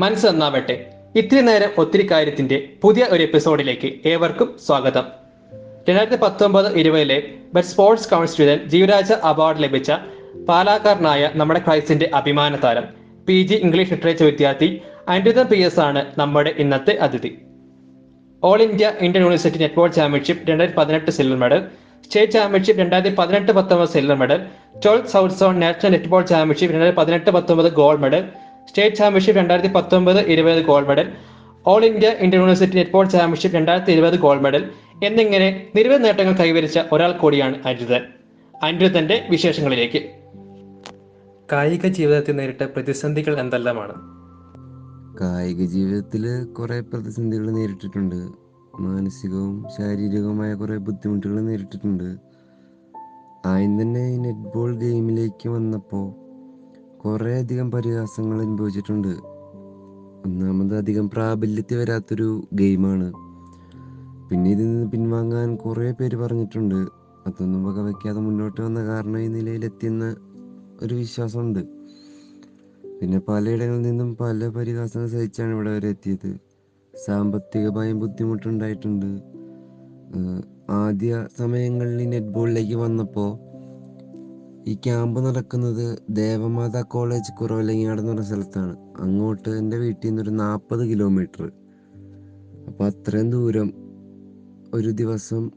മനസ്സ് നന്നാവട്ടെ. ഇത്തിരി നേരം ഒത്തിരി കാര്യത്തിന്റെ പുതിയ ഒരു എപ്പിസോഡിലേക്ക് ഏവർക്കും സ്വാഗതം. രണ്ടായിരത്തി പത്തൊമ്പത് ഇരുപതിലെ ബെസ്റ്റ് സ്പോർട്സ് സ്റ്റുഡന്റ് ജീവരാജ അവാർഡ് ലഭിച്ച പാലാക്കാരനായ നമ്മുടെ ക്രൈസ്റ്റിന്റെ അഭിമാന താരം പി ജി ഇംഗ്ലീഷ് ലിറ്ററേച്ചർ വിദ്യാർത്ഥി അനിരുദ്ധൻ പി എസ് ആണ് നമ്മുടെ ഇന്നത്തെ അതിഥി. All India Indian university netball championship രണ്ടായിരത്തി പതിനെട്ട് സിൽവർ മെഡൽ സ്റ്റേറ്റ് ചാമ്പ്യൻഷിപ്പ് രണ്ടായിരത്തി പതിനെട്ട് പത്തൊമ്പത് silver medal twelfth south zone national netball championship രണ്ടായിരത്തി പതിനെട്ട് പത്തൊമ്പത് ഗോൾഡ് മെഡൽ സ്റ്റേറ്റ് ചാമ്പ്യൻഷിപ്പ് രണ്ടായിരത്തി പത്തൊമ്പത് ഇരുപത് gold medal all India Indian university netball championship രണ്ടായിരത്തി ഇരുപത് ഗോൾഡ് മെഡൽ എന്നിങ്ങനെ നിരവധി നേട്ടങ്ങൾ കൈവരിച്ച ഒരാൾ കൂടിയാണ് അനിരുദ്ധൻ. അനിരുദ്ധന്റെ വിശേഷങ്ങളിലേക്ക്. കായിക ജീവിതത്തിൽ നേരിട്ട പ്രതിസന്ധികൾ എന്തെല്ലാമാണ്? കായിക ജീവിതത്തിൽ കുറേ പ്രതിസന്ധികൾ നേരിട്ടിട്ടുണ്ട്. മാനസികവും ശാരീരികവുമായ കുറേ ബുദ്ധിമുട്ടുകൾ നേരിട്ടിട്ടുണ്ട്. ആദ്യം തന്നെ ഈ നെറ്റ്ബോൾ ഗെയിമിലേക്ക് വന്നപ്പോൾ കുറേ അധികം പരിഹാസങ്ങൾ അനുഭവിച്ചിട്ടുണ്ട്. ഒന്നാമത് അധികം പ്രാബല്യത്തിൽ വരാത്തൊരു ഗെയിമാണ്. പിന്നെ ഇതിൽ നിന്ന് പിൻവാങ്ങാൻ കുറേ പേര് പറഞ്ഞിട്ടുണ്ട്. അതൊന്നും വക വയ്ക്കാതെ മുന്നോട്ട് വന്ന കാരണം ഈ നിലയിലെത്തിയെന്ന് ഒരു വിശ്വാസമുണ്ട്. പിന്നെ പലയിടങ്ങളിൽ നിന്നും പല പരിഹാസങ്ങൾ സഹിച്ചാണ് ഇവിടെ വരെ എത്തിയത്. സാമ്പത്തികമായും ബുദ്ധിമുട്ടുണ്ടായിട്ടുണ്ട്. ആദ്യ സമയങ്ങളിൽ നെറ്റ്ബോളിലേക്ക് വന്നപ്പോൾ ഈ ക്യാമ്പ് നടക്കുന്നത് ദേവമാതാ കോളേജ് കുറവലങ്ങാട് എന്ന് പറഞ്ഞ സ്ഥലത്താണ്. അങ്ങോട്ട് എന്റെ വീട്ടിൽ നിന്ന് ഒരു നാൽപ്പത് കിലോമീറ്റർ അപ്പോൾ അത്രയും ദൂരം ഒരു ദിവസം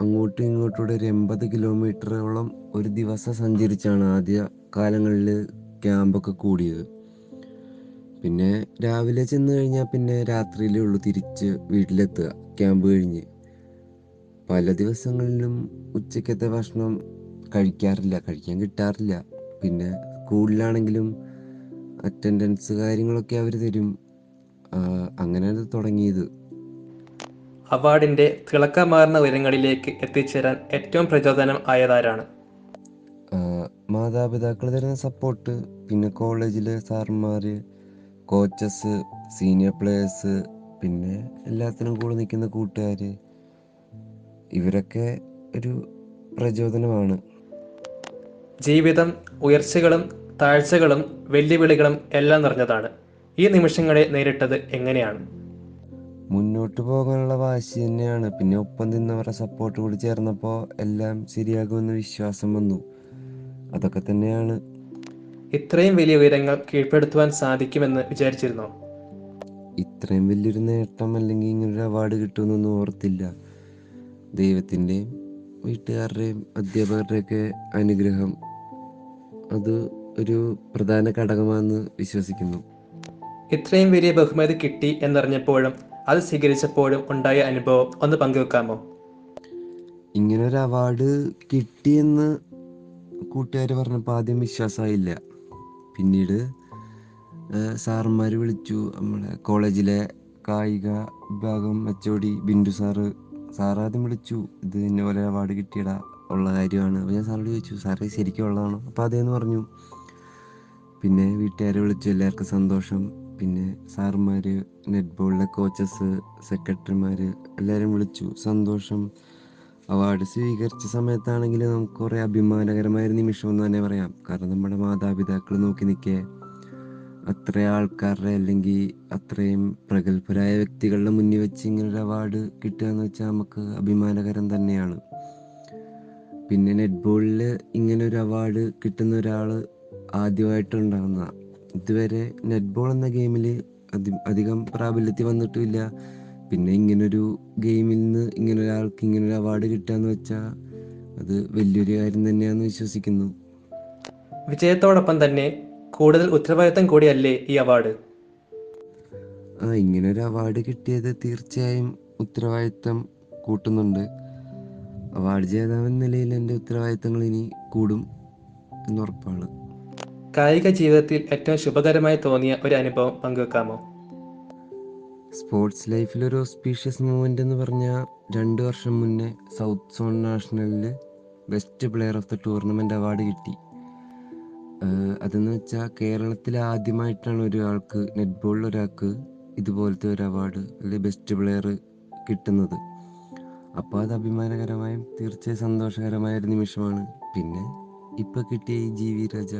അങ്ങോട്ടും ഇങ്ങോട്ടും ഒരു എൺപത് കിലോമീറ്ററോളം ഒരു ദിവസം സഞ്ചരിച്ചാണ് ആദ്യ കാലങ്ങളിൽ ക്യാമ്പൊക്കെ കൂടിയത്. പിന്നെ രാവിലെ ചെന്ന് കഴിഞ്ഞാൽ പിന്നെ രാത്രിയിലേ ഉള്ളൂ തിരിച്ച് വീട്ടിലെത്തുക ക്യാമ്പ് കഴിഞ്ഞ്. പല ദിവസങ്ങളിലും ഉച്ചക്കത്തെ ഭക്ഷണം കഴിക്കാറില്ല കഴിക്കാൻ കിട്ടാറില്ല. പിന്നെ സ്കൂളിലാണെങ്കിലും അറ്റൻഡൻസ് കാര്യങ്ങളൊക്കെ അവർ തരും. അങ്ങനെ അങ്ങനെയാണ് തുടങ്ങിയത്. അവാർഡിന്റെ തിളക്കമാർന്ന ഉയരങ്ങളിലേക്ക് എത്തിച്ചേരാൻ ഏറ്റവും പ്രചോദനം ആയതാരാണ്? മാതാപിതാക്കൾ തരുന്ന സപ്പോർട്ട് പിന്നെ കോളേജിലെ സാറന്മാർ കോച്ചസ് സീനിയർ പ്ലേയേഴ്സ് പിന്നെ എല്ലാത്തിനും കൂടെ നിൽക്കുന്ന കൂട്ടുകാർ. ഇവരൊക്കെ ഒരു പ്രചോദനമാണ്. ജീവിതം ഉയർച്ചകളും താഴ്ചകളും വെല്ലുവിളികളും എല്ലാം നിറഞ്ഞതാണ്. ഈ നിമിഷങ്ങളെ നേരിട്ടത് എങ്ങനെയാണ്? മുന്നോട്ട് പോകാനുള്ള വാശി തന്നെയാണ്. പിന്നെ ഒപ്പം നിന്നവരുടെ സപ്പോർട്ട് കൂടി ചേർന്നപ്പോൾ എല്ലാം ശരിയാകുമെന്ന് വിശ്വാസം വന്നു. അതൊക്കെ തന്നെയാണ്. ഇത്രയും വലിയ ഉയരങ്ങൾ കീഴ്പ്പെടുത്തുവാൻ സാധിക്കുമെന്ന് വിചാരിച്ചിരുന്നോ? ഇത്രയും വലിയൊരു നേട്ടം അല്ലെങ്കിൽ ഇങ്ങനൊരു അവാർഡ് കിട്ടുമെന്നൊന്നും ഓർത്തില്ല. ദൈവത്തിന്റെയും വീട്ടുകാരുടെയും അധ്യാപകരുടെയൊക്കെ അനുഗ്രഹം അത് ഒരു പ്രധാന ഘടകമാണെന്ന് വിശ്വസിക്കുന്നു. ഇത്രയും വലിയ ബഹുമതി കിട്ടി എന്നറിഞ്ഞപ്പോഴും അത് സ്വീകരിച്ചപ്പോഴും ഉണ്ടായ അനുഭവം ഒന്ന് പങ്കുവെക്കാമോ? ഇങ്ങനൊരു അവാർഡ് കിട്ടിയെന്ന് കൂട്ടുകാർ പറഞ്ഞപ്പോൾ ആദ്യം വിശ്വാസമായില്ല പിന്നീട് സാറന്മാർ വിളിച്ചു. നമ്മളെ കോളേജിലെ കായിക വിഭാഗം H O D Bindu sir സാറാദ്യം വിളിച്ചു. ഇത് ഇന്ന പോലെ അവാർഡ് കിട്ടിയടാ. ഉള്ള കാര്യമാണ്. അപ്പോൾ ഞാൻ സാറോട് ചോദിച്ചു സാറേ ശരിക്കും ഉള്ളതാണോ? അപ്പോൾ അതേന്ന് പറഞ്ഞു. പിന്നെ വീട്ടുകാരെ വിളിച്ചു എല്ലാവർക്കും സന്തോഷം. പിന്നെ സാറുമാർ നെറ്റ്ബോളിലെ കോച്ചസ് സെക്രട്ടറിമാർ എല്ലാവരും വിളിച്ചു സന്തോഷം. അവാർഡ് സ്വീകരിച്ച സമയത്താണെങ്കിൽ നമുക്ക് കുറേ അഭിമാനകരമായ നിമിഷം എന്ന് തന്നെ പറയാം. കാരണം നമ്മുടെ മാതാപിതാക്കൾ നോക്കി നിൽക്കെ അത്ര ആൾക്കാരുടെ അല്ലെങ്കിൽ അത്രയും പ്രഗത്ഭരായ വ്യക്തികളുടെ മുന്നിൽ വെച്ച് ഇങ്ങനൊരു അവാർഡ് കിട്ടുക എന്ന് വെച്ചാൽ നമുക്ക് അഭിമാനകരം തന്നെയാണ്. പിന്നെ നെറ്റ്ബോളിൽ ഇങ്ങനെ ഒരു അവാർഡ് കിട്ടുന്ന ഒരാൾ ആദ്യമായിട്ടുണ്ടാകുന്ന ഇതുവരെ നെറ്റ്ബോൾ എന്ന ഗെയിമിൽ അധി അധികം പ്രാബല്യത്തിൽ വന്നിട്ടുമില്ല. പിന്നെ ഇങ്ങനൊരു ഗെയിമിൽ നിന്ന് ഇങ്ങനെ ഒരാൾക്ക് ഇങ്ങനെ ഒരു അവാർഡ് കിട്ടുകയെന്ന് വെച്ചാൽ അത് വലിയൊരു കാര്യം തന്നെയാണെന്ന് വിശ്വസിക്കുന്നു. വിജയത്തോടൊപ്പം തന്നെ കൂടുതൽ ഉത്തരവാദിത്തം കൂടിയല്ലേ ഈ അവാർഡ് ആ ഇങ്ങനൊരു അവാർഡ് കിട്ടിയത് തീർച്ചയായും ഉത്തരവാദിത്തം കൂട്ടുന്നുണ്ട്. അവാർഡ് ജേതാവ് എന്ന നിലയിൽ എന്റെ ഉത്തരവാദിത്തങ്ങൾ ഇനി കൂടും എന്നുറപ്പാണ് കായിക ജീവിതത്തിൽ ഏറ്റവും ശുഭകരമായി തോന്നിയ ഒരു അനുഭവം പങ്കുവെക്കാമോ? സ്പോർട്സ് ലൈഫിൽ ഒരു ഓസ്പീഷ്യസ് മൂവ്മെന്റ് എന്ന് പറഞ്ഞാൽ രണ്ട് വർഷം മുന്നേ south zone നാഷണലിൽ best player of the tournament award കിട്ടി. അതെന്ന് വെച്ചാൽ കേരളത്തിൽ ആദ്യമായിട്ടാണ് ഒരാൾക്ക് നെറ്റ്ബോളിൽ ഒരാൾക്ക് ഇതുപോലത്തെ ഒരു അവാർഡ് അല്ലെങ്കിൽ ബെസ്റ്റ് പ്ലെയർ കിട്ടുന്നത്. അപ്പോൾ അത് അഭിമാനകരമായും തീർച്ചയായും സന്തോഷകരമായ ഒരു നിമിഷമാണ്. പിന്നെ ഇപ്പോൾ കിട്ടിയ ഈ G V Raja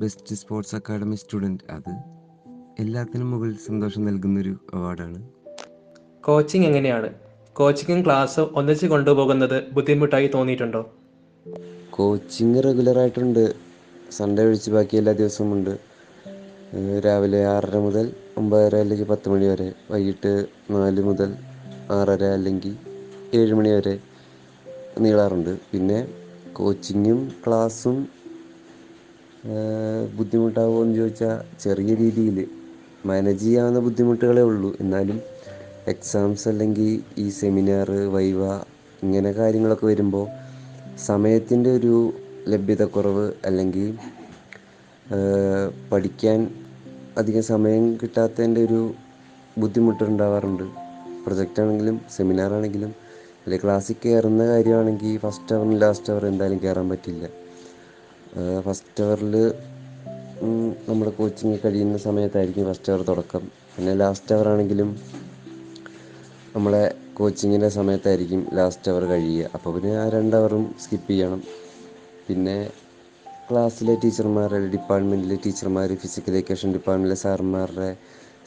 best sports academy student അത് എല്ലാത്തിനും മുകളിൽ സന്തോഷം നൽകുന്നൊരു അവാർഡാണ് കോച്ചിങ് എങ്ങനെയാണ്? കോച്ചിങ്ങും ക്ലാസ്സും ഒന്നിച്ച് കൊണ്ടുപോകുന്നത് ബുദ്ധിമുട്ടായി തോന്നിയിട്ടുണ്ടോ? കോച്ചിങ് റെഗുലറായിട്ടുണ്ട് സൺഡേ ഒഴിച്ച് ബാക്കി എല്ലാ ദിവസവും ഉണ്ട്. രാവിലെ ആറര മുതൽ ഒമ്പതര അല്ലെങ്കിൽ പത്ത് മണി വരെ. വൈകിട്ട് നാല് മുതൽ ആറര അല്ലെങ്കിൽ ഏഴ് മണി വരെ നീളാറുണ്ട്. പിന്നെ കോച്ചിങ്ങും ക്ലാസ്സും ബുദ്ധിമുട്ടാവുമോ എന്ന് ചോദിച്ചാൽ ചെറിയ രീതിയിൽ മാനേജ് ചെയ്യാവുന്ന ബുദ്ധിമുട്ടുകളേ ഉള്ളൂ. എന്നാലും എക്സാംസ് അല്ലെങ്കിൽ ഈ സെമിനാർ വൈവ ഇങ്ങനെ കാര്യങ്ങളൊക്കെ വരുമ്പോൾ സമയത്തിന്റെ ഒരു ലഭ്യതക്കുറവ് അല്ലെങ്കിൽ പഠിക്കാൻ അധികം സമയം കിട്ടാത്തതിന്റെ ഒരു ബുദ്ധിമുട്ടുണ്ടാവാറുണ്ട്. പ്രൊജക്റ്റ് ആണെങ്കിലും സെമിനാർ ആണെങ്കിലും അല്ലെങ്കിൽ ക്ലാസ്സിൽ കയറുന്ന കാര്യമാണെങ്കിൽ ഫസ്റ്റ് അവറിന് ലാസ്റ്റ് അവർ എന്തായാലും കയറാൻ പറ്റില്ല. ഫസ്റ്റ് അവറിൽ നമ്മുടെ കോച്ചിങ് കഴിയുന്ന സമയത്തായിരിക്കും ഫസ്റ്റ് അവർ തുടക്കം. പിന്നെ ലാസ്റ്റ് അവർ ആണെങ്കിലും നമ്മളെ കോച്ചിങ്ങിന്റെ സമയത്തായിരിക്കും ലാസ്റ്റ് അവർ കഴിയുക. അപ്പോൾ പിന്നെ ആ രണ്ടവറും സ്കിപ്പ് ചെയ്യണം. പിന്നെ ക്ലാസ്സിലെ ടീച്ചർമാരുടെ ഡിപ്പാർട്ട്മെന്റിലെ ടീച്ചർമാർ ഫിസിക്കൽ എഡ്യൂക്കേഷൻ ഡിപ്പാർട്ട്മെന്റിലെ സാറന്മാരുടെ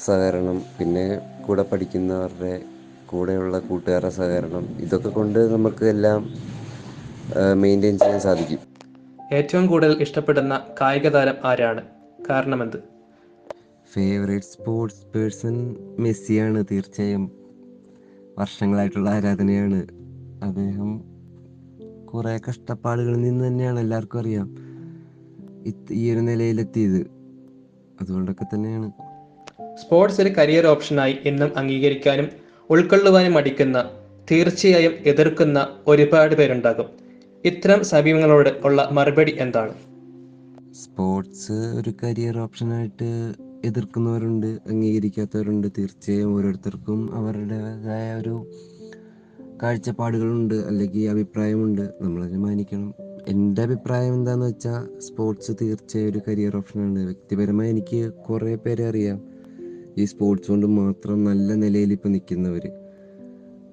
സഹകരണം പിന്നെ കൂടെ പഠിക്കുന്നവരുടെ കൂടെയുള്ള കൂട്ടുകാരുടെ സഹകരണം ഇതൊക്കെ കൊണ്ട് നമുക്ക് എല്ലാം മെയിന്റെയിൻ ചെയ്യാൻ സാധിക്കും. ഏറ്റവും കൂടുതൽ ഇഷ്ടപ്പെടുന്ന കായിക താരം ആരാണ്? കാരണമെന്ത് ഫേവറേറ്റ് സ്പോർട്സ് പേഴ്സൺ മെസ്സിയാണ് തീർച്ചയായും. വർഷങ്ങളായിട്ടുള്ള ആരാധനയാണ്. അദ്ദേഹം കുറേ കഷ്ടപ്പാടുകളിൽ നിന്ന് തന്നെയാണ് എല്ലാവർക്കും അറിയാം. ഈ ഒരു നിലയിലെത്തിയത്. അതുകൊണ്ടൊക്കെ തന്നെയാണ്. സ്പോർട്സ് ഒരു കരിയർ ഓപ്ഷനായി എന്നും അംഗീകരിക്കാനും ഉൾക്കൊള്ളുവാനും മടിക്കുന്ന തീർച്ചയായും എതിർക്കുന്ന ഒരുപാട് പേരുണ്ടാകും. ഇത്തരം സമീപങ്ങളോട് ഉള്ള മറുപടി എന്താണ്? സ്പോർട്സ് ഒരു കരിയർ ഓപ്ഷനായിട്ട് എതിർക്കുന്നവരുണ്ട് അംഗീകരിക്കാത്തവരുണ്ട്. തീർച്ചയായും ഓരോരുത്തർക്കും അവരുടേതായ ഒരു കാഴ്ചപ്പാടുകളുണ്ട് അല്ലെങ്കിൽ അഭിപ്രായമുണ്ട്. നമ്മളതിനെ മാനിക്കണം. എന്റെ അഭിപ്രായം എന്താണെന്ന് വെച്ചാൽ സ്പോർട്സ് തീർച്ചയായും ഒരു കരിയർ ഓപ്ഷനാണ്. വ്യക്തിപരമായി എനിക്ക് കുറേ പേരെ അറിയാം. ഈ സ്പോർട്സ് കൊണ്ട് മാത്രം നല്ല നിലയിൽ ഇപ്പം നിൽക്കുന്നവർ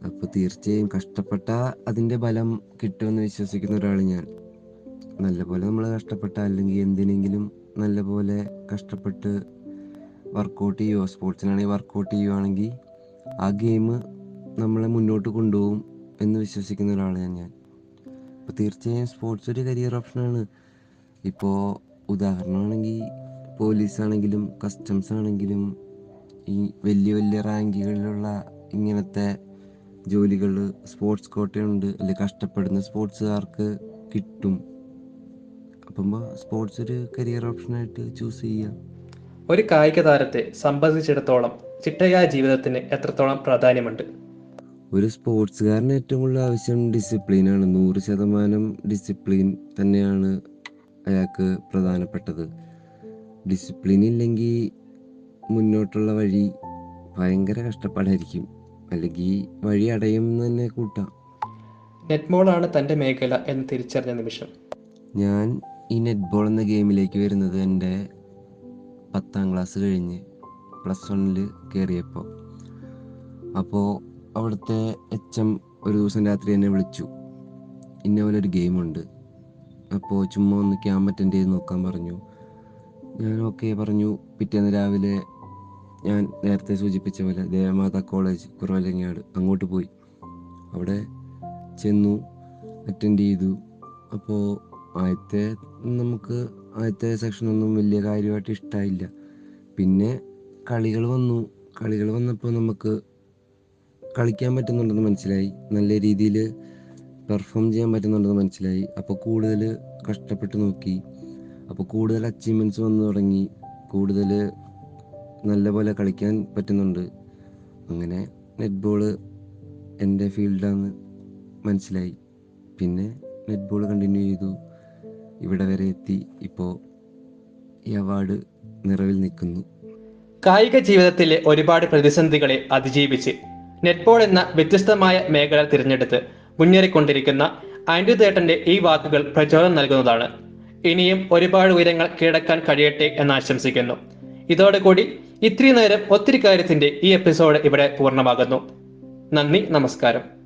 അപ്പോൾ തീർച്ചയായും കഷ്ടപ്പെട്ട അതിന്റെ ഫലം കിട്ടുമെന്ന് വിശ്വസിക്കുന്ന ഒരാൾ ഞാൻ. നല്ലപോലെ നമ്മൾ കഷ്ടപ്പെട്ട അല്ലെങ്കിൽ എന്തിനെങ്കിലും നല്ലപോലെ കഷ്ടപ്പെട്ട് വർക്കൗട്ട് ചെയ്യുമോ സ്പോർട്സിനാണെങ്കിൽ വർക്കൗട്ട് ചെയ്യുവാണെങ്കിൽ ആ ഗെയിം നമ്മളെ മുന്നോട്ട് കൊണ്ടുപോകും എന്ന് വിശ്വസിക്കുന്ന ഒരാളാണ് ഞാൻ അപ്പോൾ തീർച്ചയായും സ്പോർട്സ് ഒരു കരിയർ ഓപ്ഷനാണ് ഇപ്പോൾ ഉദാഹരണമാണെങ്കിൽ പോലീസ് ആണെങ്കിലും കസ്റ്റംസ് ആണെങ്കിലും ഈ വലിയ വലിയ റാങ്കുകളിലുള്ള ഇങ്ങനത്തെ ജോലികൾ സ്പോർട്സ് കോട്ടയുണ്ട്. അല്ലെങ്കിൽ കഷ്ടപ്പെടുന്ന സ്പോർട്സുകാർക്ക് കിട്ടും. അപ്പം സ്പോർട്സ് ഒരു കരിയർ ഓപ്ഷനായിട്ട് ചൂസ് ചെയ്യാം. ഒരു കായിക താരത്തെ സംബന്ധിച്ചിടത്തോളം ചിട്ടയായ ജീവിതത്തിന് എത്രത്തോളം പ്രാധാന്യമുണ്ട്? ഒരു സ്പോർട്സുകാരന് ഏറ്റവും കൂടുതൽ ആവശ്യം ഡിസിപ്ലിനാണ് നൂറ് ശതമാനം ഡിസിപ്ലിൻ തന്നെയാണ് അയാൾക്ക് പ്രധാനപ്പെട്ടത്. ഡിസിപ്ലിൻ ഇല്ലെങ്കിൽ മുന്നോട്ടുള്ള വഴി ഭയങ്കര കഷ്ടപ്പാടായിരിക്കും. അല്ലെങ്കിൽ വഴി അടയും തന്നെ കൂട്ടാം. നെറ്റ്ബോളാണ് തന്റെ മേഖല എന്ന് തിരിച്ചറിഞ്ഞ നിമിഷം. ഞാൻ ഈ നെറ്റ്ബോൾ എന്ന ഗെയിമിലേക്ക് വരുന്നത് എന്റെ പത്താം ക്ലാസ് കഴിഞ്ഞ് പ്ലസ് വണ്ണിൽ കയറിയപ്പോൾ. അപ്പോൾ അവിടുത്തെ എച്ച് എം ഒരു ദിവസം രാത്രി എന്നെ വിളിച്ചു. ഇന്ന പോലെ ഒരു ഗെയിമുണ്ട്. അപ്പോൾ ചുമ്മാ ഒന്ന് ക്യാമ്പ് അറ്റൻഡ് ചെയ്ത് നോക്കാൻ പറഞ്ഞു. ഞാൻ ഓക്കെ പറഞ്ഞു. പിറ്റേന്ന് രാവിലെ ഞാൻ നേരത്തെ സൂചിപ്പിച്ച പോലെ ദേവമാതാ കോളേജ് കുറവലങ്ങാട് അങ്ങോട്ട് പോയി. അവിടെ ചെന്നു അറ്റൻഡ് ചെയ്തു. അപ്പോൾ ആദ്യത്തെ നമുക്ക് ആദ്യത്തെ സെക്ഷനൊന്നും വലിയ കാര്യമായിട്ട് ഇഷ്ടമായില്ല പിന്നെ കളികൾ വന്നു. കളികൾ വന്നപ്പോൾ നമുക്ക് കളിക്കാൻ പറ്റുന്നുണ്ടെന്ന് മനസ്സിലായി. നല്ല രീതിയിൽ പെർഫോം ചെയ്യാൻ പറ്റുന്നുണ്ടെന്ന് മനസ്സിലായി. അപ്പോൾ കൂടുതൽ കഷ്ടപ്പെട്ട് നോക്കി. അപ്പോൾ കൂടുതൽ അച്ചീവ്മെന്റ്സ് വന്നു തുടങ്ങി. കൂടുതൽ നല്ലപോലെ കളിക്കാൻ പറ്റുന്നുണ്ട്. അങ്ങനെ നെറ്റ്ബോൾ എന്റെ ഫീൽഡാന്ന് മനസ്സിലായി. പിന്നെ നെറ്റ്ബോൾ കണ്ടിന്യൂ ചെയ്തു. ഇവിടെ വരെ എത്തി. ഇപ്പോൾ ഈ അവാർഡ് നിറവിൽ നിൽക്കുന്നു. കായിക ജീവിതത്തിലെ ഒരുപാട് പ്രതിസന്ധികളെ അതിജീവിച്ച് നെറ്റ്ബോൾ എന്ന വ്യത്യസ്തമായ മേഖല തിരഞ്ഞെടുത്ത് മുന്നേറിക്കൊണ്ടിരിക്കുന്ന ആൻഡ്രു തേട്ടന്റെ ഈ വാക്കുകൾ പ്രചോദനം നൽകുന്നതാണ്. ഇനിയും ഒരുപാട് ഉയരങ്ങൾ കീഴടക്കാൻ കഴിയട്ടെ എന്ന് ആശംസിക്കുന്നു. ഇതോടുകൂടി ഇത്രയും നേരം ഒത്തിരി കാര്യത്തിന്റെ ഈ എപ്പിസോഡ് ഇവിടെ പൂർണമാകുന്നു. നന്ദി നമസ്കാരം.